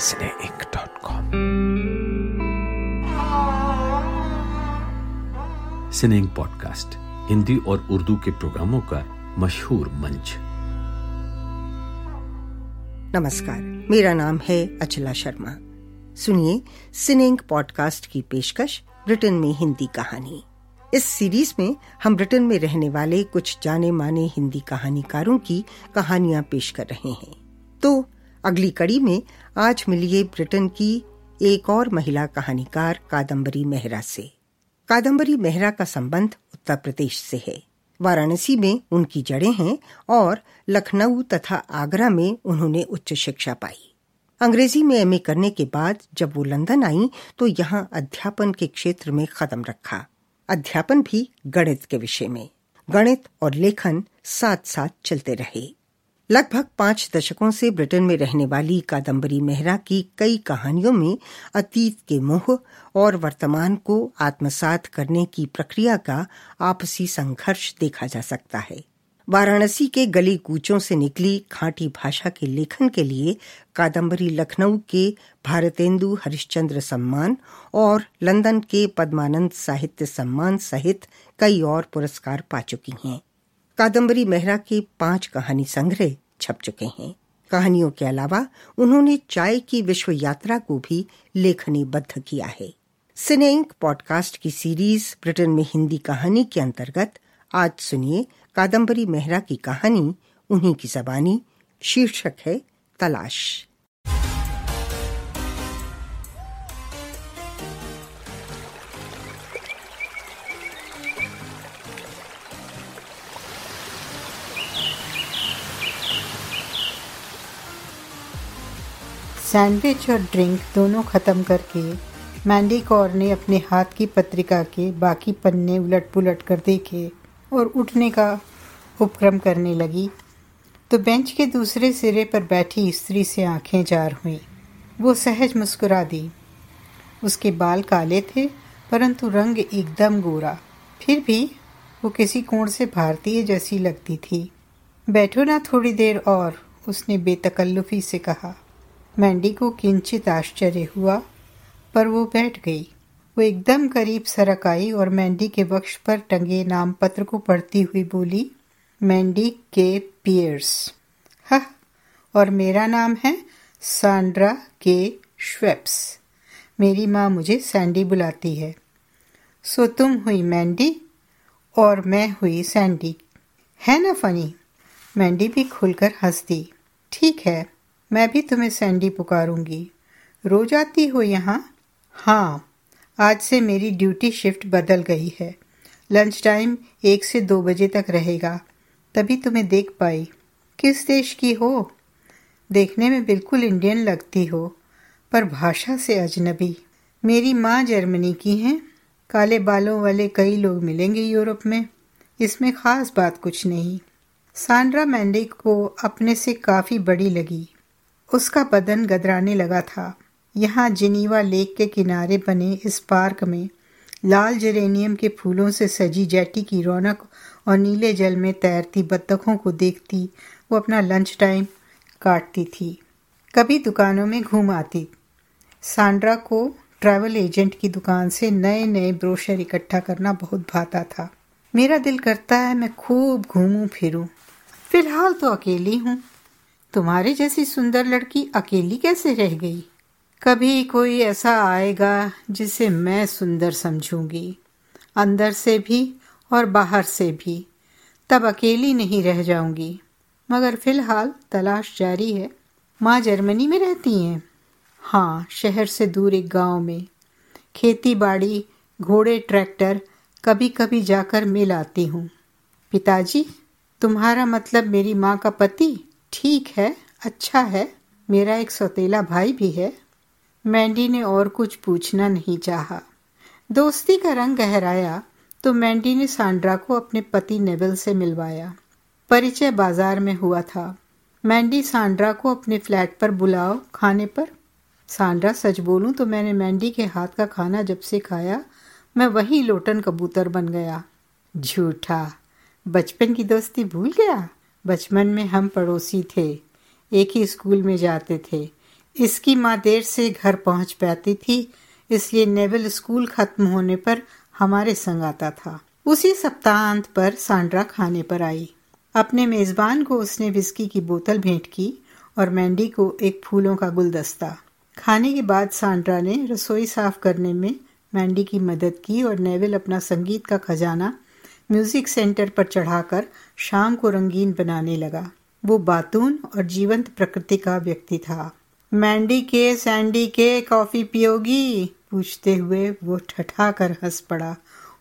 cineinc.com Cineink podcast Hindi और उर्दू के प्रोग्रामों का मशहूर मंच। नमस्कार, मेरा नाम है अचला शर्मा। सुनिए सिनेइंक पॉडकास्ट की पेशकश, ब्रिटेन में हिंदी कहानी। इस सीरीज़ में हम ब्रिटेन में रहने वाले कुछ जाने माने हिंदी कहानीकारों की कहानियाँ पेश कर रहे हैं। तो अगली कड़ी में आज मिलिए ब्रिटेन की एक और महिला कहानीकार कादम्बरी मेहरा से। कादम्बरी मेहरा का संबंध उत्तर प्रदेश से है। वाराणसी में उनकी जड़ें हैं और लखनऊ तथा आगरा में उन्होंने उच्च शिक्षा पाई। अंग्रेज़ी में एमए करने के बाद जब वो लंदन आई तो यहाँ अध्यापन के क्षेत्र में कदम रखा। अध्यापन भी गणित के विषय में। गणित और लेखन साथ साथ चलते रहे। लगभग पाँच दशकों से ब्रिटेन में रहने वाली कादम्बरी मेहरा की कई कहानियों में अतीत के मोह और वर्तमान को आत्मसात करने की प्रक्रिया का आपसी संघर्ष देखा जा सकता है। वाराणसी के गली कूचों से निकली खांटी भाषा के लेखन के लिए कादम्बरी लखनऊ के भारतेंदु हरिश्चंद्र सम्मान और लंदन के पद्मानंद साहित्य सम्मान सहित कई और पुरस्कार पा चुकी हैं। कादम्बरी मेहरा के पाँच कहानी संग्रह छप चुके हैं। कहानियों के अलावा उन्होंने चाय की विश्व यात्रा को भी लेखनीबद्ध किया है। सिनेंक पॉडकास्ट की सीरीज़ ब्रिटेन में हिंदी कहानी के अंतर्गत आज सुनिए कादम्बरी मेहरा की कहानी, उन्हीं की जबानी, शीर्षक है तलाश। सैंडविच और ड्रिंक दोनों ख़त्म करके मैंडी कौर ने अपने हाथ की पत्रिका के बाकी पन्ने उलट पुलट कर देखे और उठने का उपक्रम करने लगी। तो बेंच के दूसरे सिरे पर बैठी स्त्री से आँखें जार हुई। वो सहज मुस्कुरा दी। उसके बाल काले थे, परंतु रंग एकदम गोरा। फिर भी वो किसी कोण से भारतीय जैसी लगती थी। बैठो ना थोड़ी देर और, उसने बेतकल्लुफी से कहा। मैंडी को किंचित आश्चर्य हुआ, पर वो बैठ गई। वो एकदम करीब सरक आई और मैंडी के वक्ष पर टंगे नाम पत्र को पढ़ती हुई बोली मैंडी के पियर्स। हा, और मेरा नाम है सांड्रा के श्वेप्स। मेरी माँ मुझे सैंडी बुलाती है। सो तुम हुई मैंडी और मैं हुई सैंडी। है ना फनी? मैंडी भी खुलकर हंस दी ठीक है मैं भी तुम्हें सैंडी पुकारूँगी। रोज आती हो यहाँ? हाँ आज से मेरी ड्यूटी शिफ्ट बदल गई है। लंच टाइम एक से दो बजे तक रहेगा। तभी तुम्हें देख पाई। किस देश की हो? देखने में बिल्कुल इंडियन लगती हो, पर भाषा से अजनबी। मेरी माँ जर्मनी की हैं। काले बालों वाले कई लोग मिलेंगे यूरोप में। इसमें ख़ास बात कुछ नहीं। सांड्रा मैंडे को अपने से काफ़ी बड़ी लगी। उसका बदन गदराने लगा था। यहाँ जिनीवा लेक के किनारे बने इस पार्क में लाल जेरेनियम के फूलों से सजी जेटी की रौनक और नीले जल में तैरती बत्तखों को देखती वो अपना लंच टाइम काटती थी। कभी दुकानों में घूम आती। सांड्रा को ट्रैवल एजेंट की दुकान से नए नए ब्रोशर इकट्ठा करना बहुत भाता था। मेरा दिल करता है मैं खूब घूमूं फिरूं फ़िलहाल तो अकेली हूँ। तुम्हारे जैसी सुंदर लड़की अकेली कैसे रह गई? कभी कोई ऐसा आएगा जिसे मैं सुंदर समझूँगी। अंदर से भी और बाहर से भी। तब अकेली नहीं रह जाऊँगी। मगर फ़िलहाल तलाश जारी है। माँ जर्मनी में रहती हैं। हाँ शहर से दूर एक गाँव में। खेती बाड़ी, घोड़े, ट्रैक्टर कभी कभी जाकर मिल आती हूँ। पिताजी, तुम्हारा मतलब मेरी माँ का पति? ठीक है अच्छा है, मेरा एक सौतेला भाई भी है। मैंडी ने और कुछ पूछना नहीं चाहा। दोस्ती का रंग गहराया तो मैंडी ने सांड्रा को अपने पति नेवल से मिलवाया। परिचय बाज़ार में हुआ था। मैंडी सांड्रा को अपने फ्लैट पर बुलाओ खाने पर। सांड्रा, सच बोलूँ तो मैंने मैंडी के हाथ का खाना जब से खाया, मैं वही लोटन कबूतर बन गया। झूठा, बचपन की दोस्ती भूल गया? बचपन में हम पड़ोसी थे, एक ही स्कूल में जाते थे। इसकी माँ देर से घर पहुँच पाती थी, इसलिए नेवल स्कूल खत्म होने पर हमारे संग आता था। उसी सप्ताहांत पर सांड्रा खाने पर आई। अपने मेजबान को उसने विस्की की बोतल भेंट की और मैंडी को एक फूलों का गुलदस्ता। खाने के बाद सांड्रा ने रसोई साफ़ करने में मैंडी की मदद की और नेविल अपना संगीत का खजाना म्यूज़िक सेंटर पर चढ़ाकर शाम को रंगीन बनाने लगा। वो बातून और जीवंत प्रकृति का व्यक्ति था। मैंडी के, सैंडी के, कॉफ़ी पियोगी, पूछते हुए वो ठठा कर हंस पड़ा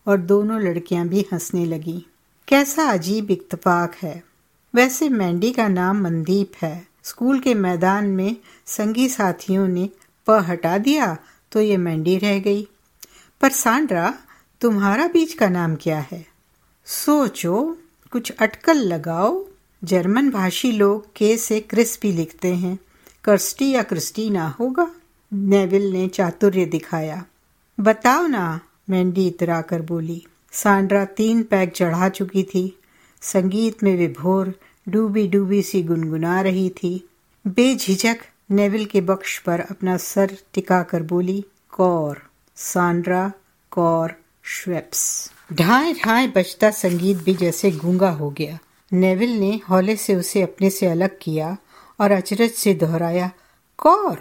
और दोनों लड़कियाँ भी हंसने लगी। कैसा अजीब इत्तफाक है। वैसे मैंडी का नाम मनदीप है। स्कूल के मैदान में संगी साथियों ने प हटा दिया तो ये मैंडी रह गई। पर सांड्रा, तुम्हारा बीच का नाम क्या है? सोचो, कुछ अटकल लगाओ। जर्मन भाषी लोग के से क्रिस्पी लिखते हैं। कर्स्टी या क्रिस्टीना होगा, नेविल ने चातुर्य दिखाया। बताओ ना, मैंडी इतरा कर बोली। सांड्रा तीन पैक चढ़ा चुकी थी। संगीत में विभोर डूबी डूबी सी गुनगुना रही थी। बेझिझक नेविल के बख्श पर अपना सर टिका कर बोली, कौर, सांड्रा, कौर, श्वेप्स। ढाए ढाए बजता संगीत भी जैसे गूँगा हो गया। नेविल ने हौले से उसे अपने से अलग किया और अचरज से दोहराया, कौर!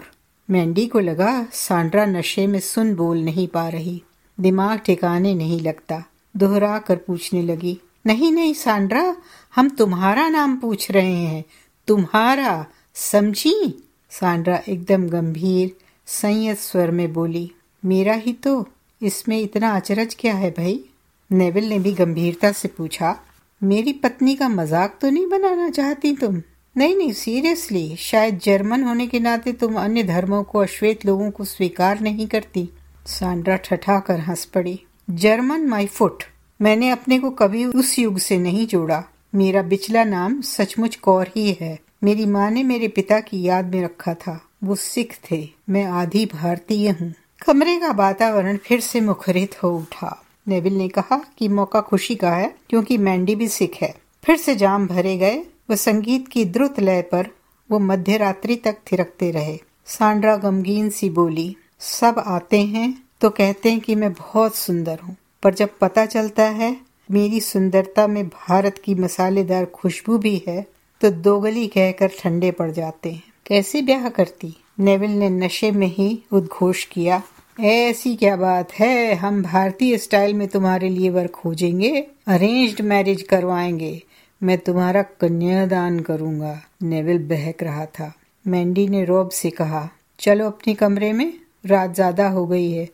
मैंडी को लगा, सांड्रा नशे में सुन बोल नहीं पा रही। दिमाग ठिकाने नहीं लगता। दोहरा कर पूछने लगी, नहीं नहीं, सांड्रा, हम तुम्हारा नाम पूछ रहे हैं। तुम्हारा, समझी? सांड्रा एकदम गंभीर, संयत स्वर में बोली, मेरा ही तो इसमें इतना अचरज क्या है भाई? नेविल ने भी गंभीरता से पूछा, मेरी पत्नी का मज़ाक तो नहीं बनाना चाहती तुम? नहीं नहीं, सीरियसली, शायद जर्मन होने के नाते तुम अन्य धर्मों को, अश्वेत लोगों को स्वीकार नहीं करती। सांड्रा ठठा कर हंस पड़ी, जर्मन माई फुट मैंने अपने को कभी उस युग से नहीं जोड़ा। मेरा बिचला नाम सचमुच कौर ही है। मेरी माँ ने मेरे पिता की याद में रखा था। वो सिख थे। मैं आधी भारतीय हूँ। कमरे का वातावरण फिर से मुखरित हो उठा। नेविल ने कहा कि मौका खुशी का है, क्योंकि मैंडी भी सिख है। फिर से जाम भरे गए वो संगीत की द्रुत लय पर वो मध्य रात्रि तक थिरकते रहे। सांड्रा गमगीन सी बोली, सब आते हैं तो कहते हैं कि मैं बहुत सुंदर हूँ, पर जब पता चलता है मेरी सुंदरता में भारत की मसालेदार खुशबू भी है तो दोगली कहकर ठंडे पड़ जाते हैं। कैसे ब्याह करती? नेविल ने नशे में ही उद्घोष किया। ऐसी क्या बात है? हम भारतीय स्टाइल में तुम्हारे लिए वर खोजेंगे अरेंज्ड मैरिज करवाएँगे। मैं तुम्हारा कन्यादान करूँगा नेविल बहक रहा था। मैंडी ने रोब से कहा, चलो अपने कमरे में, रात ज़्यादा हो गई है।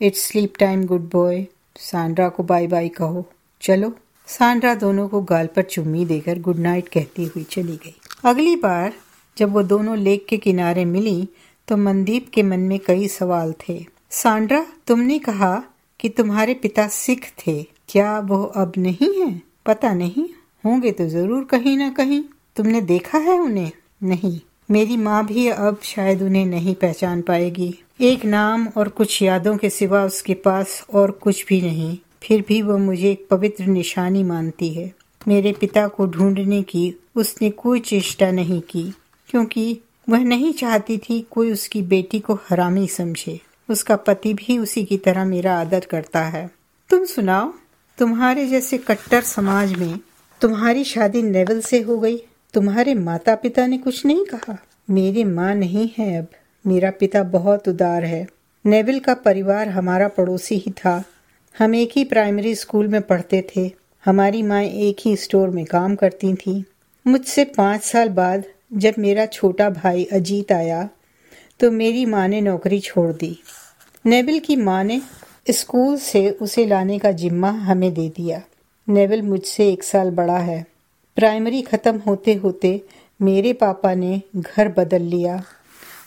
It's sleep time good boy Sandra को बाय बाय कहो। चलो। सांड्रा दोनों को गाल पर चुम्मी देकर गुड नाइट कहती हुई चली गई। अगली बार जब वो दोनों लेक के किनारे मिली तो मनदीप के मन में कई सवाल थे। सांड्रा, तुमने कहा कि तुम्हारे पिता सिख थे। क्या वो अब नहीं है? पता नहीं। होंगे तो ज़रूर कहीं ना कहीं। तुमने देखा है उन्हें? नहीं। मेरी माँ भी अब शायद उन्हें नहीं पहचान पाएगी। एक नाम और कुछ यादों के सिवा उसके पास और कुछ भी नहीं। फिर भी वो मुझे एक पवित्र निशानी मानती है। मेरे पिता को ढूँढने की उसने कोई चेष्टा नहीं की, क्योंकि वह नहीं चाहती थी कोई उसकी बेटी को हरामी समझे। उसका पति भी उसी की तरह मेरा आदर करता है। तुम सुनाओ, तुम्हारे जैसे कट्टर समाज में तुम्हारी शादी नेवल से हो गई। तुम्हारे माता पिता ने कुछ नहीं कहा? मेरी माँ नहीं है अब। मेरा पिता बहुत उदार है। नेविल का परिवार हमारा पड़ोसी ही था। हम एक ही प्राइमरी स्कूल में पढ़ते थे। हमारी माँ एक ही स्टोर में काम करती थी। मुझसे पाँच साल बाद जब मेरा छोटा भाई अजीत आया तो मेरी माँ ने नौकरी छोड़ दी। नेविल की माँ ने स्कूल से उसे लाने का जिम्मा हमें दे दिया। नेविल मुझसे एक साल बड़ा है। प्राइमरी ख़त्म होते होते मेरे पापा ने घर बदल लिया।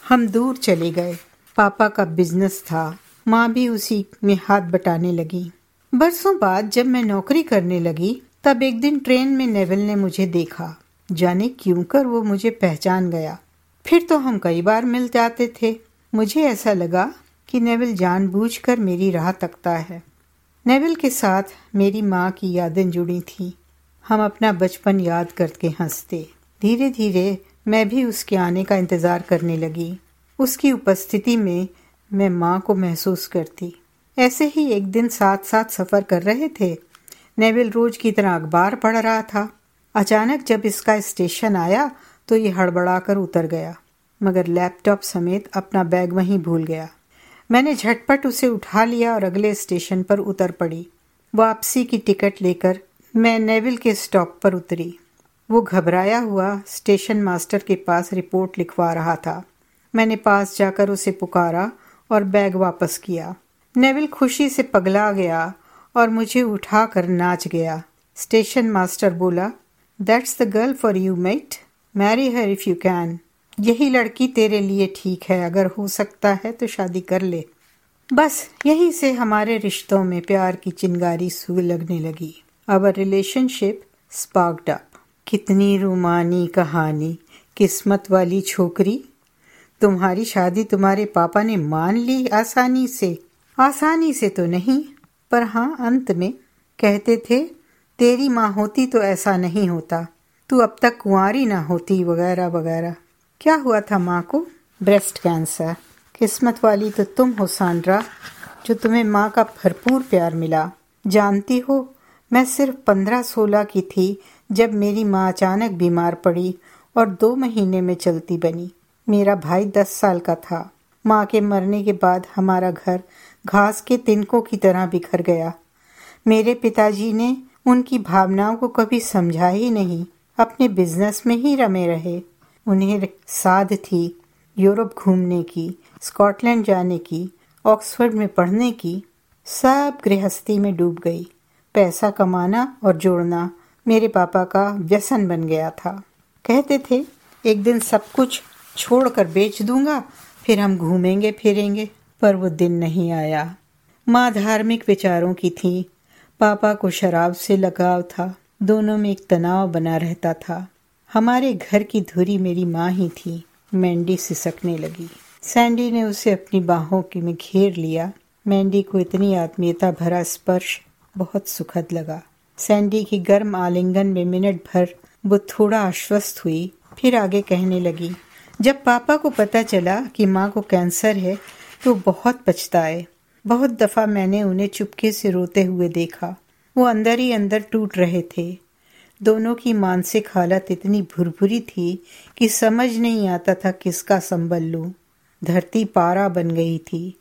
हम दूर चले गए। पापा का बिज़नेस था। माँ भी उसी में हाथ बटाने लगी। बरसों बाद जब मैं नौकरी करने लगी, तब एक दिन ट्रेन में नेवल ने मुझे देखा। जाने क्यों कर वो मुझे पहचान गया। फिर तो हम कई बार मिल जाते थे। मुझे ऐसा लगा कि नेवल जानबूझकर मेरी राह तकता है। नेवल के साथ मेरी माँ की यादें जुड़ी थी। हम अपना बचपन याद करके हँसते। धीरे धीरे मैं भी उसके आने का इंतज़ार करने लगी। उसकी उपस्थिति में मैं माँ को महसूस करती। ऐसे ही एक दिन साथ साथ सफ़र कर रहे थे। नेविल रोज की तरह अखबार पढ़ रहा था। अचानक जब इसका स्टेशन आया तो ये हड़बड़ा कर उतर गया, मगर लैपटॉप समेत अपना बैग वहीं भूल गया। मैंने झटपट उसे उठा लिया और अगले स्टेशन पर उतर पड़ी। वापसी की टिकट लेकर मैं नेविल के स्टॉप पर उतरी। वो घबराया हुआ स्टेशन मास्टर के पास रिपोर्ट लिखवा रहा था। मैंने पास जाकर उसे पुकारा और बैग वापस किया। नेविल खुशी से पगला गया और मुझे उठाकर नाच गया। स्टेशन मास्टर बोला that's the girl for you mate marry her if you can यही लड़की तेरे लिए ठीक है। अगर हो सकता है तो शादी कर ले। बस यहीं से हमारे रिश्तों में प्यार की चिंगारी सू लगने लगी। अवर रिलेशनशिप स्पार्क्ड अप कितनी रुमानी कहानी। किस्मत वाली छोकरी। तुम्हारी शादी तुम्हारे पापा ने मान ली आसानी से। आसानी से तो नहीं, पर हाँ अंत में कहते थे, तेरी माँ होती तो ऐसा नहीं होता। तू अब तक कुंवारी ना होती, वगैरह वगैरह। क्या हुआ था माँ को? ब्रेस्ट कैंसर किस्मत वाली तो तुम हो सांड्रा जो तुम्हें माँ का भरपूर प्यार मिला। जानती हो, मैं सिर्फ़ पंद्रह सोलह की थी, जब मेरी माँ अचानक बीमार पड़ी और दो महीने में चलती बनी। मेरा भाई दस साल का था। माँ के मरने के बाद हमारा घर घास के तिनकों की तरह बिखर गया। मेरे पिताजी ने उनकी भावनाओं को कभी समझा ही नहीं। अपने बिज़नेस में ही रमे रहे। उन्हें साध थी यूरोप घूमने की, स्कॉटलैंड जाने की, ऑक्सफोर्ड में पढ़ने की। सब गृहस्थी में डूब गई। पैसा कमाना और जोड़ना मेरे पापा का व्यसन बन गया था। कहते थे, एक दिन सब कुछ छोड़कर बेच दूँगा, फिर हम घूमेंगे, फिरेंगे। पर वो दिन नहीं आया। माँ धार्मिक विचारों की थी। पापा को शराब से लगाव था। दोनों में एक तनाव बना रहता था। हमारे घर की धुरी मेरी माँ ही थी। मैंडी सिसकने लगी। सैंडी ने उसे अपनी बाहों के में घेर लिया। मैंडी को इतनी आत्मीयता भरा स्पर्श बहुत सुखद लगा। सैंडी की गर्म आलिंगन में मिनट भर वो थोड़ा आश्वस्त हुई, फिर आगे कहने लगी, जब पापा को पता चला कि माँ को कैंसर है तो बहुत पछताए। बहुत दफ़ा मैंने उन्हें चुपके से रोते हुए देखा। वो अंदर ही अंदर टूट रहे थे। दोनों की मानसिक हालत इतनी भुरभुरी थी कि समझ नहीं आता था किसका संबल लूँ। धरती पारा बन गई थी।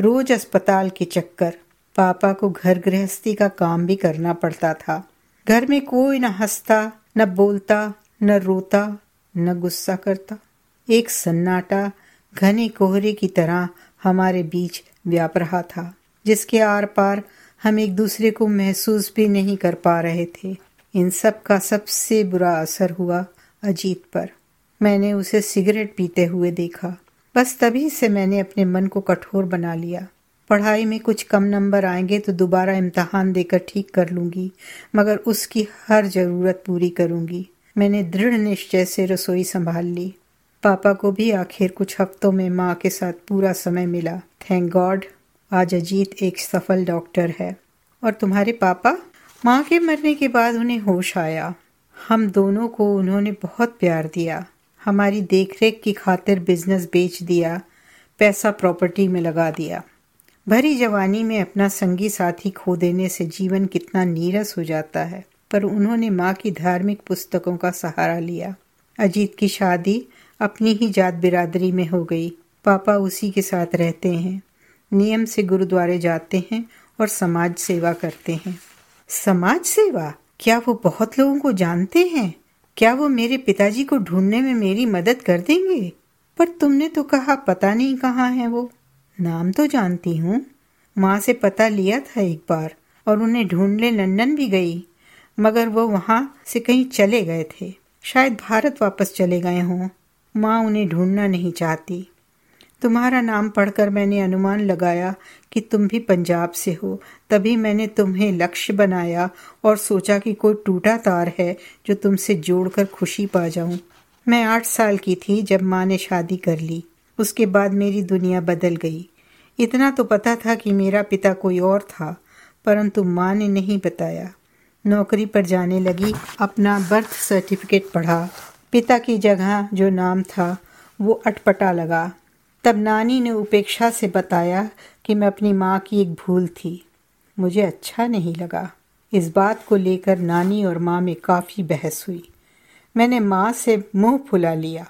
रोज अस्पताल के चक्कर, पापा को घर गृहस्थी का काम भी करना पड़ता था। घर में कोई न हंसता, न बोलता, न रोता, न गुस्सा करता। एक सन्नाटा घने कोहरे की तरह हमारे बीच व्याप रहा था, जिसके आर पार हम एक दूसरे को महसूस भी नहीं कर पा रहे थे। इन सब का सबसे बुरा असर हुआ अजीत पर। मैंने उसे सिगरेट पीते हुए देखा। बस तभी से मैंने अपने मन को कठोर बना लिया। पढ़ाई में कुछ कम नंबर आएँगे तो दोबारा इम्तहान देकर ठीक कर लूँगी, मगर उसकी हर ज़रूरत पूरी करूँगी। मैंने दृढ़ निश्चय से रसोई संभाल ली। पापा को भी आखिर कुछ हफ्तों में माँ के साथ पूरा समय मिला। थैंक गॉड आज अजीत एक सफल डॉक्टर है। और तुम्हारे पापा? माँ के मरने के बाद उन्हें होश आया। हम दोनों को उन्होंने बहुत प्यार दिया। हमारी देखरेख की खातिर बिज़नेस बेच दिया, पैसा प्रॉपर्टी में लगा दिया। भरी जवानी में अपना संगी साथी खो देने से जीवन कितना नीरस हो जाता है। पर उन्होंने माँ की धार्मिक पुस्तकों का सहारा लिया। अजीत की शादी अपनी ही जात बिरादरी में हो गई। पापा उसी के साथ रहते हैं। नियम से गुरुद्वारे जाते हैं और समाज सेवा करते हैं। समाज सेवा? क्या वो बहुत लोगों को जानते हैं? क्या वो मेरे पिताजी को ढूँढने में मेरी मदद कर देंगे? पर तुमने तो कहा पता नहीं कहाँ है वो। नाम तो जानती हूँ। माँ से पता लिया था एक बार, और उन्हें ढूँढने लंदन भी गई, मगर वो वहाँ से कहीं चले गए थे। शायद भारत वापस चले गए हों। माँ उन्हें ढूंढना नहीं चाहती। तुम्हारा नाम पढ़कर मैंने अनुमान लगाया कि तुम भी पंजाब से हो। तभी मैंने तुम्हें लक्ष्य बनाया और सोचा कि कोई टूटा तार है जो तुमसे जोड़कर खुशी पा जाऊँ। मैं आठ साल की थी जब माँ ने शादी कर ली। उसके बाद मेरी दुनिया बदल गई। इतना तो पता था कि मेरा पिता कोई और था, परंतु माँ ने नहीं बताया। नौकरी पर जाने लगी, अपना बर्थ सर्टिफिकेट पढ़ा। पिता की जगह जो नाम था, वो अटपटा लगा। तब नानी ने उपेक्षा से बताया कि मैं अपनी माँ की एक भूल थी। मुझे अच्छा नहीं लगा। इस बात को लेकर नानी और माँ में काफ़ी बहस हुई। मैंने माँ से मुँह फुला लिया।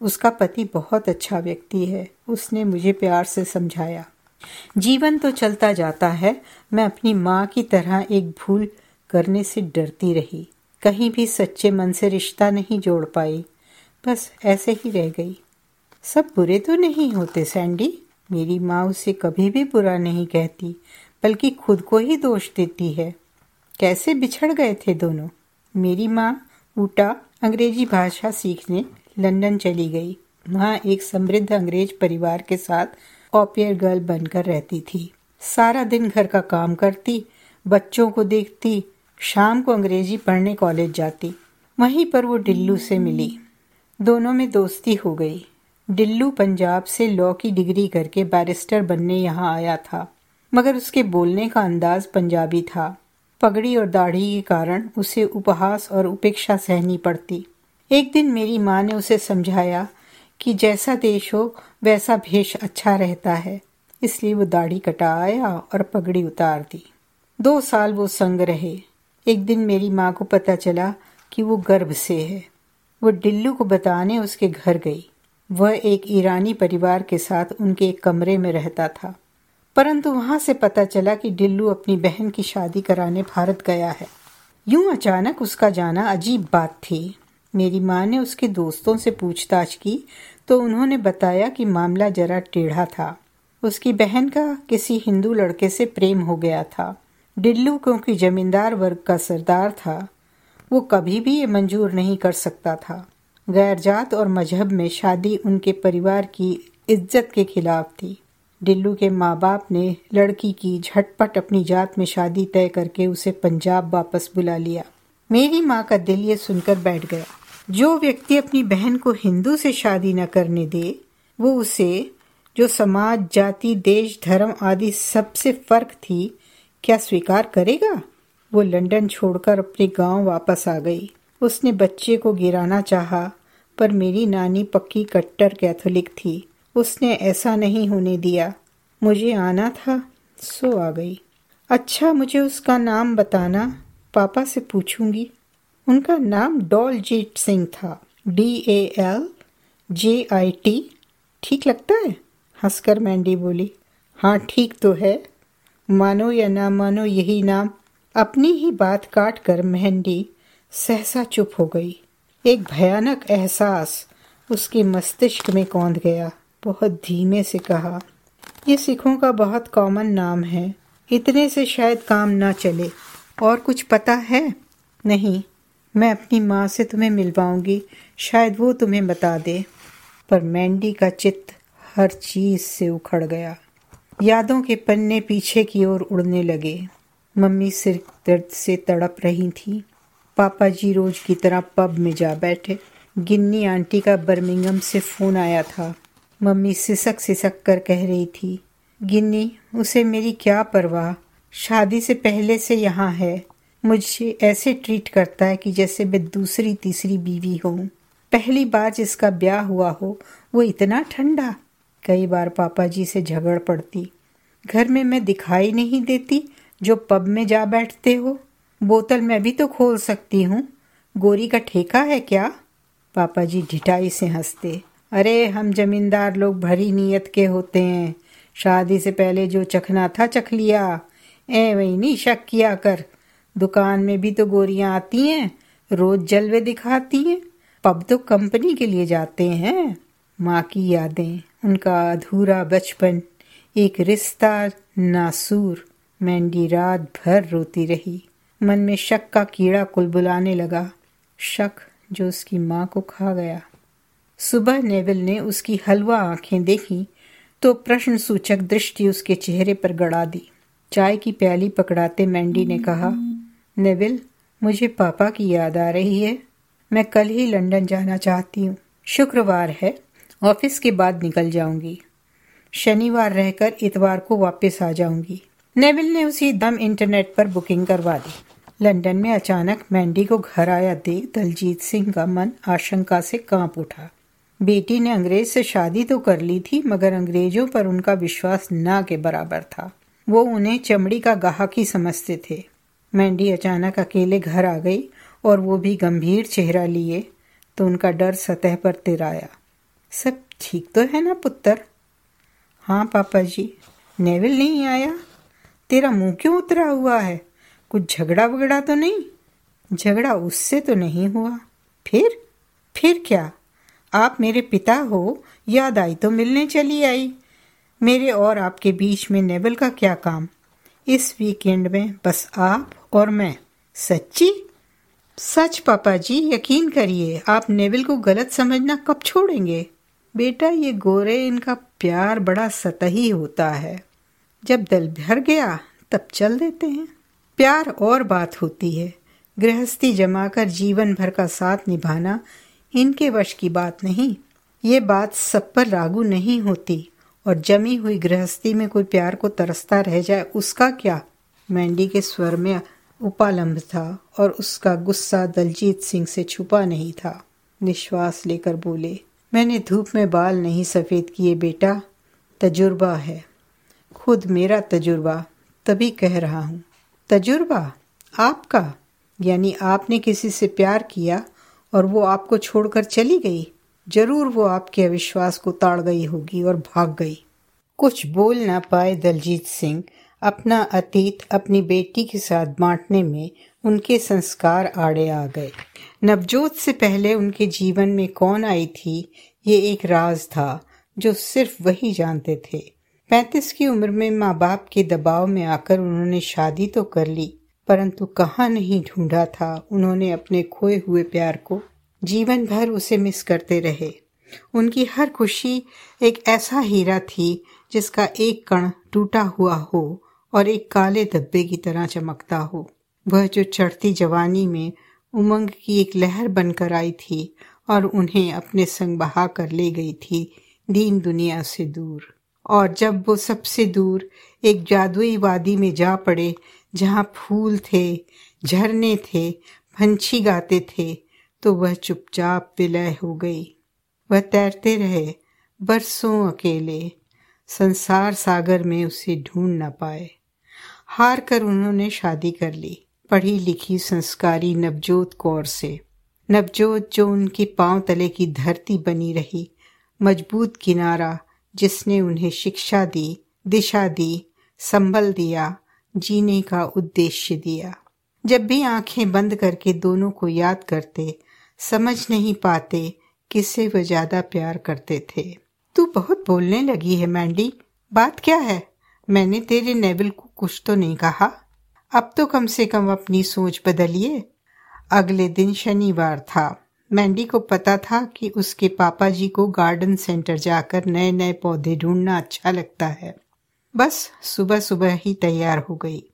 उसका पति बहुत अच्छा व्यक्ति है। उसने मुझे प्यार से समझाया। जीवन तो चलता जाता है। मैं अपनी माँ की तरह एक भूल करने से डरती रही। कहीं भी सच्चे मन से रिश्ता नहीं जोड़ पाई। बस ऐसे ही रह गई। सब बुरे तो नहीं होते, सैंडी। मेरी माँ उसे कभी भी बुरा नहीं कहती, बल्कि खुद को ही दोष देती है। कैसे बिछड़ गए थे दोनों? मेरी माँ ऊटा अंग्रेज़ी भाषा सीखने लंदन चली गई। वहाँ एक समृद्ध अंग्रेज़ परिवार के साथ ऑपियर गर्ल बनकर रहती थी। सारा दिन घर का काम करती, बच्चों को देखती, शाम को अंग्रेज़ी पढ़ने कॉलेज जाती। वहीं पर वो डिल्लू से मिली। दोनों में दोस्ती हो गई। डिल्लू पंजाब से लॉ की डिग्री करके बैरिस्टर बनने यहाँ आया था, मगर उसके बोलने का अंदाज पंजाबी था। पगड़ी और दाढ़ी के कारण उसे उपहास और उपेक्षा सहनी पड़ती। एक दिन मेरी माँ ने उसे समझाया कि जैसा देश हो, वैसा भेष अच्छा रहता है। इसलिए वो दाढ़ी कटा आया और पगड़ी उतार दी। दो साल वो संग रहे। एक दिन मेरी माँ को पता चला कि वो गर्भ से है। वो डिल्लू को बताने उसके घर गई। वह एक ईरानी परिवार के साथ उनके एक कमरे में रहता था। परंतु वहाँ से पता चला कि डिल्लू अपनी बहन की शादी कराने भारत गया है। यूँ अचानक उसका जाना अजीब बात थी। मेरी माँ ने उसके दोस्तों से पूछताछ की तो उन्होंने बताया कि मामला जरा टेढ़ा था। उसकी बहन का किसी हिंदू लड़के से प्रेम हो गया था। डिल्लू क्योंकि जमींदार वर्ग का सरदार था, वो कभी भी ये मंजूर नहीं कर सकता था। गैर जात और मज़हब में शादी उनके परिवार की इज़्ज़त के खिलाफ थी। डिल्लू के माँ बाप ने लड़की की झटपट अपनी जात में शादी तय करके उसे पंजाब वापस बुला लिया। मेरी माँ का दिल ये सुनकर बैठ गया। जो व्यक्ति अपनी बहन को हिंदू से शादी न करने दे, वो उसे, जो समाज, जाति, देश, धर्म आदि सबसे फ़र्क थी, क्या स्वीकार करेगा? वो लंदन छोड़कर अपने गाँव वापस आ गई। उसने बच्चे को गिराना चाहा, पर मेरी नानी पक्की कट्टर कैथोलिक थी। उसने ऐसा नहीं होने दिया। मुझे आना था, सो आ गई। अच्छा मुझे उसका नाम बताना, पापा से पूछूँगी। उनका नाम डॉलजीत सिंह था। D A L J I T ठीक लगता है? हंसकर मैंडी बोली। हाँ ठीक तो है। मानो या ना मानो यही नाम। अपनी ही बात काट कर, मेहंदी। सहसा चुप हो गई। एक भयानक एहसास उसके मस्तिष्क में कौंध गया। बहुत धीमे से कहा, ये सिखों का बहुत कॉमन नाम है। इतने से शायद काम ना चले। और कुछ पता है? नहीं, मैं अपनी माँ से तुम्हें मिलवाऊँगी। शायद वो तुम्हें बता दे। पर मैंडी का चित्त हर चीज़ से उखड़ गया। यादों के पन्ने पीछे की ओर उड़ने लगे। मम्मी सिर दर्द से तड़प रही थी। पापा जी रोज की तरह पब में जा बैठे। गिन्नी आंटी का बर्मिंगम से फ़ोन आया था। मम्मी सिसक सिसक कर कह रही थी, गिन्नी, उसे मेरी क्या परवाह? शादी से पहले से यहाँ है। मुझे ऐसे ट्रीट करता है कि जैसे मैं दूसरी तीसरी बीवी हूँ पहली बार जिसका ब्याह हुआ हो, वो इतना ठंडा। कई बार पापा जी से झगड़ पड़ती। घर में मैं दिखाई नहीं देती, जो पब में जा बैठते हो। बोतल मैं भी तो खोल सकती हूँ। गोरी का ठेका है क्या? पापा जी ढिठाई से हँसते। अरे, हम जमींदार लोग भरी नीयत के होते हैं। शादी से पहले जो चखना था चख लिया। ए वही नहीं शक किया कर। दुकान में भी तो गोरियाँ आती हैं, रोज जलवे दिखाती हैं। पब तो कंपनी के लिए जाते हैं, माँ की यादें, उनका अधूरा बचपन, एक रिश्ता नासूर। मैंडी रात भर रोती रही। मन में शक का कीड़ा कुलबुलाने लगा। शक जो उसकी माँ को खा गया। सुबह नेविल ने उसकी हलवा आँखें देखी तो प्रश्न सूचक दृष्टि उसके चेहरे पर गड़ा दी। चाय की प्याली पकड़ाते मैंडी ने कहा, नेविल, मुझे पापा की याद आ रही है। मैं कल ही लंदन जाना चाहती हूँ। शुक्रवार है, ऑफ़िस के बाद निकल जाऊँगी। शनिवार रहकर इतवार को वापस आ जाऊँगी। नेविल ने उसी दम इंटरनेट पर बुकिंग करवा दी। लंदन में अचानक मैंडी को घर आया देख दलजीत सिंह का मन आशंका से काँप उठा। बेटी ने अंग्रेज़ से शादी तो कर ली थी, मगर अंग्रेज़ों पर उनका विश्वास ना के बराबर था। वो उन्हें चमड़ी का गाहक ही समझते थे। मैंडी अचानक अकेले घर आ गई और वो भी गंभीर चेहरा लिए तो उनका डर सतह पर तिराया। सब ठीक तो है ना पुत्र? हाँ पापा जी। नेविल नहीं आया? तेरा मुँह क्यों उतरा हुआ है? कुछ झगड़ा वगड़ा तो नहीं? झगड़ा उससे तो नहीं हुआ। फिर? फिर क्या? आप मेरे पिता हो, याद आई तो मिलने चली आई। मेरे और आपके बीच में नेवल का क्या काम? इस वीकेंड में बस आप और मैं। सच्ची? सच पापा जी, यकीन करिए, आप नेविल को गलत समझना कब छोड़ेंगे? बेटा, ये गोरे इनका प्यार बड़ा सतही होता है। जब दिल भर गया, तब चल देते हैं। प्यार और बात होती है। गृहस्थी जमाकर जीवन भर का साथ निभाना इनके वश की बात नहीं। ये बात सब पर लागू नहीं होती और जमी हुई गृहस्थी में कोई प्यार को तरसता रह जाए, उसका क्या? मैंडी के स्वर में उपालंब था और उसका गुस्सा दलजीत सिंह से छुपा नहीं था। निश्वास लेकर बोले, मैंने धूप में बाल नहीं सफ़ेद किए बेटा, तजुर्बा है। खुद मेरा तजुर्बा, तभी कह रहा हूँ। तजुर्बा आपका, यानी आपने किसी से प्यार किया और वो आपको छोड़कर चली गई, ज़रूर वो आपके अविश्वास को ताड़ गई होगी और भाग गई। कुछ बोल ना पाए दलजीत सिंह अपना अतीत अपनी बेटी के साथ बांटने में उनके संस्कार आड़े आ गए। नवजोत से पहले उनके जीवन में कौन आई थी, ये एक राज था जो सिर्फ़ वही जानते थे। पैंतीस की उम्र में माँ बाप के दबाव में आकर उन्होंने शादी तो कर ली, परंतु कहाँ नहीं ढूंढा था उन्होंने अपने खोए हुए प्यार को। जीवन भर उसे मिस करते रहे। उनकी हर खुशी एक ऐसा हीरा थी जिसका एक कण टूटा हुआ हो और एक काले धब्बे की तरह चमकता हो। वह जो चढ़ती जवानी में उमंग की एक लहर बनकर आई थी और उन्हें अपने संग बहा कर ले गई थी, दीन दुनिया से दूर। और जब वो सबसे दूर एक जादुई वादी में जा पड़े, जहाँ फूल थे, झरने थे, पंछी गाते थे तो वह चुपचाप विलय हो गई। वह तैरते रहे, बरसों अकेले। संसार सागर में उसे ढूंढ न पाए। हार कर उन्होंने शादी कर ली, पढ़ी लिखी संस्कारी नवजोत कौर से। नवजोत जो उनके पाँव तले की धरती बनी रही, मज़बूत किनारा जिसने उन्हें शिक्षा दी, दिशा दी संबल दिया, जीने का उद्देश्य दिया। जब भी आँखें बंद करके दोनों को याद करते, समझ नहीं पाते किससे वह ज़्यादा प्यार करते थे। तू बहुत बोलने लगी है, मैंडी। बात क्या है? मैंने तेरे नेवल को कुछ तो नहीं कहा। अब तो कम से कम अपनी सोच बदलिए। अगले दिन शनिवार था। मैंडी को पता था कि उसके पापा जी को गार्डन सेंटर जाकर नए नए पौधे ढूंढना अच्छा लगता है। बस सुबह सुबह ही तैयार हो गई।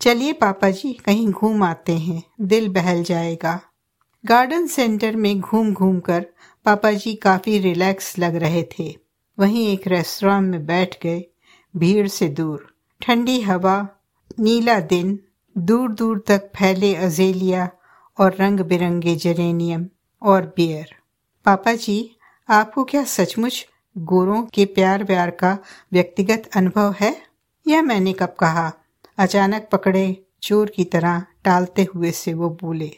चलिए पापा जी, कहीं घूम आते हैं। दिल बहल जाएगा। गार्डन सेंटर में घूम घूम कर पापा जी काफ़ी रिलैक्स लग रहे थे। वहीं एक रेस्टोरेंट में बैठ गए। भीड़ से दूर। ठंडी हवा, नीला दिन दूर दूर तक फैले अजेलिया और रंग बिरंगे जेरेनियम। और बियर पापा जी, आपको क्या सचमुच गोरों के प्यार व्यार का व्यक्तिगत अनुभव है? या मैंने कब कहा? अचानक पकड़े चोर की तरह टालते हुए से वो बोले,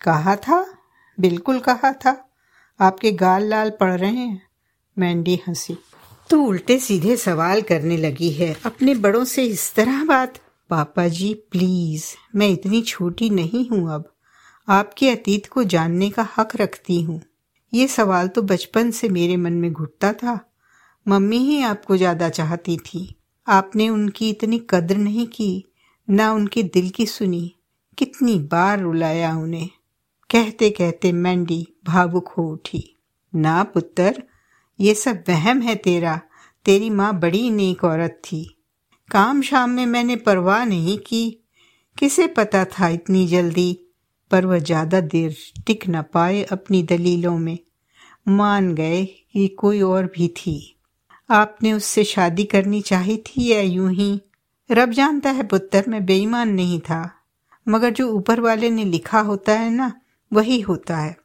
कहा था? बिल्कुल कहा था। आपके गाल लाल पड़ रहे हैं? मैंडी हँसी। तू उल्टे सीधे सवाल करने लगी है। अपने बड़ों से इस तरह बात? पापा जी, प्लीज़, मैं इतनी छोटी नहीं हूँ अब। आपके अतीत को जानने का हक रखती हूँ। ये सवाल तो बचपन से मेरे मन में घुटता था। मम्मी ही आपको ज़्यादा चाहती थी। आपने उनकी इतनी कद्र नहीं की, ना उनके दिल की सुनी। कितनी बार रुलाया उन्हें। कहते कहते मैंडी भावुक हो उठी। ना पुत्र, ये सब वहम है तेरा। तेरी माँ बड़ी नेक औरत थी। काम शाम में मैंने परवाह नहीं की। किसे पता था इतनी जल्दी पर वह ज़्यादा देर टिक न पाए अपनी दलीलों में। मान गए कि कोई और भी थी। आपने उससे शादी करनी चाही थी या यूँ ही? रब जानता है पुत्र मैं बेईमान नहीं था। मगर जो ऊपर वाले ने लिखा होता है ना, वही होता है।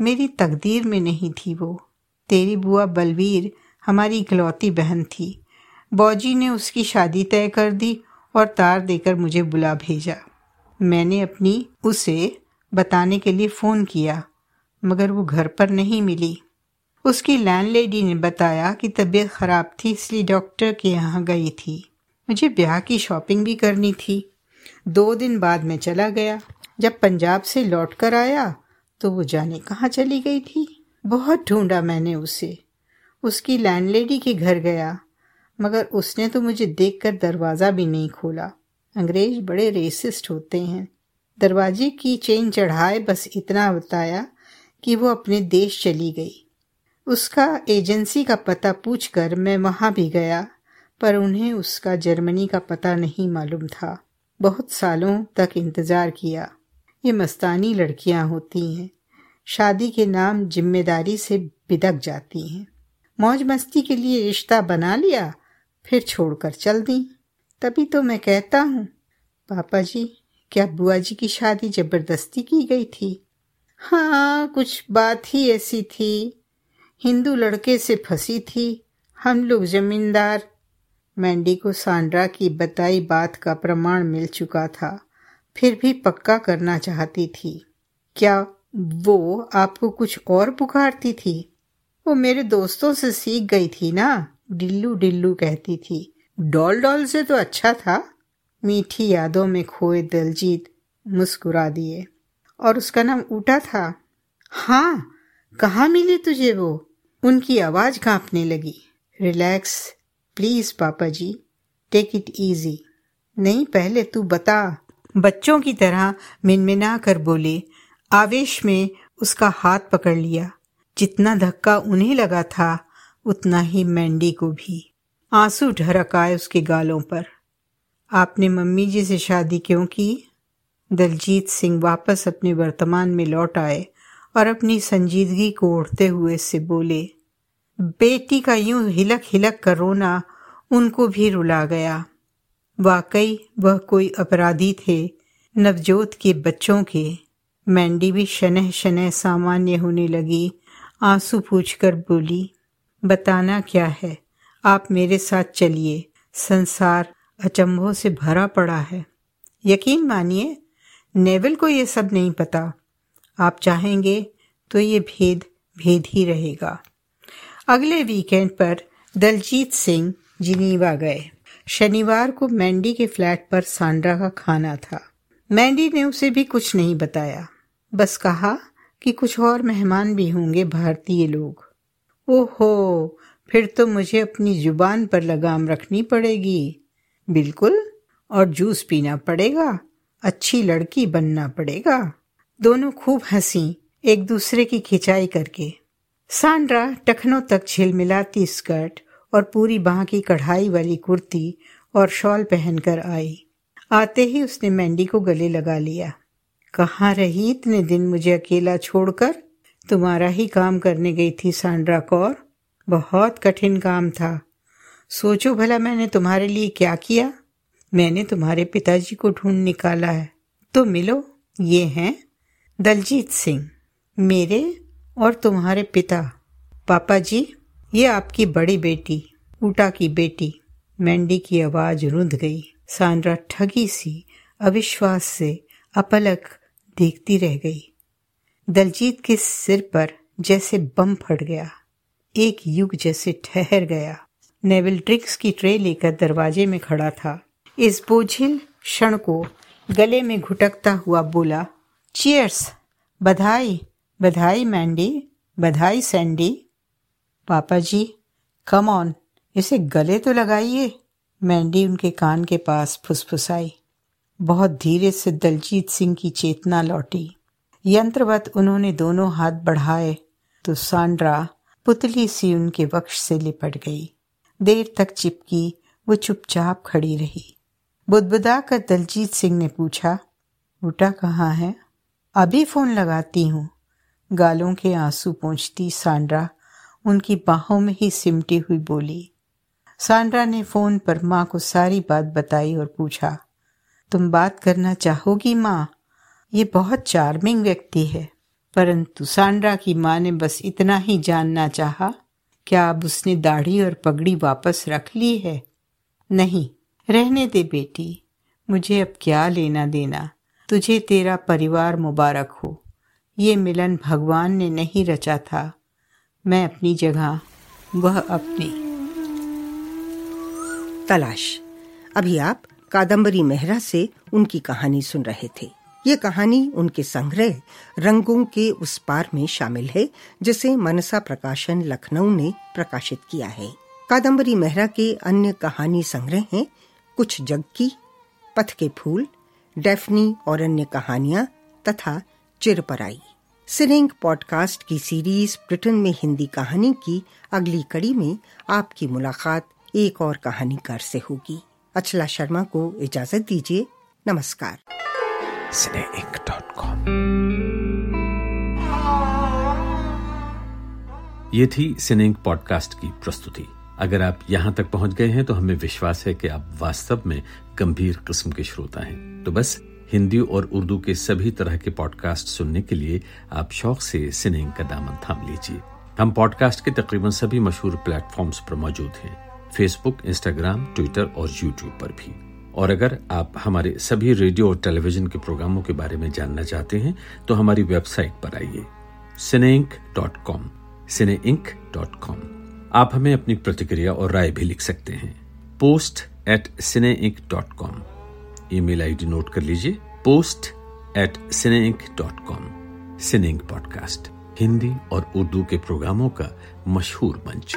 मेरी तकदीर में नहीं थी वो। तेरी बुआ बलवीर हमारी इकलौती बहन थी। बौजी ने उसकी शादी तय कर दी और तार देकर मुझे बुला भेजा। मैंने अपनी उसे बताने के लिए फ़ोन किया, मगर वो घर पर नहीं मिली। उसकी लैंडलेडी ने बताया कि तबीयत ख़राब थी, इसलिए डॉक्टर के यहाँ गई थी। मुझे ब्याह की शॉपिंग भी करनी थी। दो दिन बाद मैं चला गया। जब पंजाब से लौट कर आया तो वो जाने कहाँ चली गई थी? बहुत ढूंढा मैंने उसे। उसकी लैंडलेडी के घर गया, मगर उसने तो मुझे देखकर दरवाज़ा भी नहीं खोला। अंग्रेज़ बड़े रेसिस्ट होते हैं। दरवाजे की चेन चढ़ाए बस इतना बताया कि वो अपने देश चली गई। उसका एजेंसी का पता पूछकर मैं वहाँ भी गया, पर उन्हें उसका जर्मनी का पता नहीं मालूम था। बहुत सालों तक इंतज़ार किया। ये मस्तानी लड़कियाँ होती हैं। शादी के नाम ज़िम्मेदारी से बिदक जाती हैं। मौज मस्ती के लिए रिश्ता बना लिया, फिर छोड़कर चल दी। तभी तो मैं कहता हूँ, पापा जी क्या बुआ जी की शादी ज़बरदस्ती की गई थी? हाँ कुछ बात ही ऐसी थी। हिंदू लड़के से फंसी थी। हम लोग जमींदार। मैंडी को सांड्रा की बताई बात का प्रमाण मिल चुका था। फिर भी पक्का करना चाहती थी। क्या वो आपको कुछ और पुकारती थी? वो मेरे दोस्तों से सीख गई थी ना? डिल्लू डिल्लू कहती थी। डॉल डॉल से तो अच्छा था। मीठी यादों में खोए दलजीत मुस्कुरा दिए। और उसका नाम ऊटा था। हाँ कहाँ मिली तुझे वो? उनकी आवाज़ कांपने लगी। रिलैक्स, प्लीज़ पापा जी, टेक इट इजी नहीं, पहले तू बता। बच्चों की तरह मिनमिना कर बोले। आवेश में उसका हाथ पकड़ लिया। जितना धक्का उन्हें लगा था, उतना ही मैंडी को भी। आँसू ढरक आए उसके गालों पर। आपने मम्मी जी से शादी क्यों की? दलजीत सिंह वापस अपने वर्तमान में लौट आए और अपनी संजीदगी को ओढ़ते हुए से बोले, बेटी का यूँ हिलक हिलक कर रोना उनको भी रुला गया। वाकई वह कोई अपराधी थे, नवजोत के बच्चों के। मैंडी भी शनह शनह सामान्य होने लगी, आँसू पूछकर बोली, बताना क्या है? आप मेरे साथ चलिए। संसार अचंभों से भरा पड़ा है। यकीन मानिए, नेवल को ये सब नहीं पता। आप चाहेंगे तो ये भेद भेद ही रहेगा। अगले वीकेंड पर दलजीत सिंह जिनीवा गए। शनिवार को मैंडी के फ्लैट पर सांड्रा का खाना था। मैंडी ने उसे भी कुछ नहीं बताया। बस कहा कि कुछ और मेहमान भी होंगे भारतीय लोग। ओहो, फिर तो मुझे अपनी ज़ुबान पर लगाम रखनी पड़ेगी। बिल्कुल। और जूस पीना पड़ेगा, अच्छी लड़की बनना पड़ेगा। दोनों खूब हँसी, एक दूसरे की खिंचाई करके। सांड्रा टखनों तक झिलमिलाती स्कर्ट और पूरी बाह की कढ़ाई वाली कुर्ती और शॉल पहनकर आई। आते ही उसने मैंडी को गले लगा लिया। कहाँ रही इतने दिन मुझे अकेला छोड़कर? तुम्हारा ही काम करने गई थी सांड्रा कौर। बहुत कठिन काम था। सोचो भला मैंने तुम्हारे लिए क्या किया? मैंने तुम्हारे पिताजी को ढूंढ निकाला है। तो मिलो, ये हैं दलजीत सिंह, मेरे और तुम्हारे पिता। पापा जी, ये आपकी बड़ी बेटी, ऊटा की बेटी। मैंडी की आवाज़ रुंध गई। सांड्रा ठगी सी, अविश्वास से अपलक देखती रह गई। दलजीत के सिर पर जैसे बम फट गया। एक युग जैसे ठहर गया। नेविल ड्रिक्स की ट्रे लेकर दरवाजे में खड़ा था। इस बोझिल क्षण को गले में घुटकता हुआ बोला चीयर्स बधाई बधाई मैंडी, बधाई सैंडी। पापा जी कम ऑन इसे गले तो लगाइए मैंडी उनके कान के पास फुसफुसाई। बहुत धीरे से दलजीत सिंह की चेतना लौटी। यंत्रवत उन्होंने दोनों हाथ बढ़ाए तो सांड्रा पुतली सी उनके वक्ष से लिपट गई। देर तक चिपकी, वो चुपचाप खड़ी रही। बुदबुदा कर दलजीत सिंह ने पूछा, बूटा कहाँ है? अभी फ़ोन लगाती हूँ। गालों के आँसू पहुँचती सांड्रा उनकी बाहों में ही सिमटी हुई बोली। सांड्रा ने फ़ोन पर माँ को सारी बात बताई और पूछा, तुम बात करना चाहोगी माँ? ये बहुत चार्मिंग व्यक्ति है। परंतु सांड्रा की माँ ने बस इतना ही जानना चाहा क्या अब उसने दाढ़ी और पगड़ी वापस रख ली है? नहीं। रहने दे बेटी। मुझे अब क्या लेना देना? तुझे तेरा परिवार मुबारक हो। ये मिलन भगवान ने नहीं रचा था। मैं अपनी जगह, वह अपनी। तलाश। अभी आप कादम्बरी मेहरा से उनकी कहानी सुन रहे थे। ये कहानी उनके संग्रह रंगों के उस पार में शामिल है, जिसे मनसा प्रकाशन लखनऊ ने प्रकाशित किया है। कादम्बरी मेहरा के अन्य कहानी संग्रह हैं, कुछ जग की, पथ के फूल, डेफनी और अन्य कहानियाँ, तथा चिरपराई। सिरिंग पॉडकास्ट की सीरीज़ ब्रिटेन में हिंदी कहानी की अगली कड़ी में आपकी मुलाकात एक और कहानीकार से होगी। अचला शर्मा को इजाज़त दीजिए। नमस्कार। ये थी सिनेंग पॉडकास्ट की प्रस्तुति। अगर आप यहाँ तक पहुँच गए हैं तो हमें विश्वास है कि आप वास्तव में गंभीर किस्म के श्रोता हैं। तो बस, हिंदी और उर्दू के सभी तरह के पॉडकास्ट सुनने के लिए आप शौक से सिनेंग का दामन थाम लीजिए। हम पॉडकास्ट के तकरीबन सभी मशहूर प्लेटफॉर्म्स पर मौजूद हैं। फेसबुक इंस्टाग्राम ट्विटर और यूट्यूब पर भी। और अगर आप हमारे सभी रेडियो और टेलीविज़न के प्रोग्रामों के बारे में जानना चाहते हैं तो हमारी वेबसाइट पर आइए। Cineink dot com Cineink dot com आप हमें अपनी प्रतिक्रिया और राय भी लिख सकते हैं। Post at Cineink dot com email I D note कर लीजिए। Post at Cineink dot com Cineink podcast Hindi और उर्दू के प्रोग्रामों का मशहूर मंच।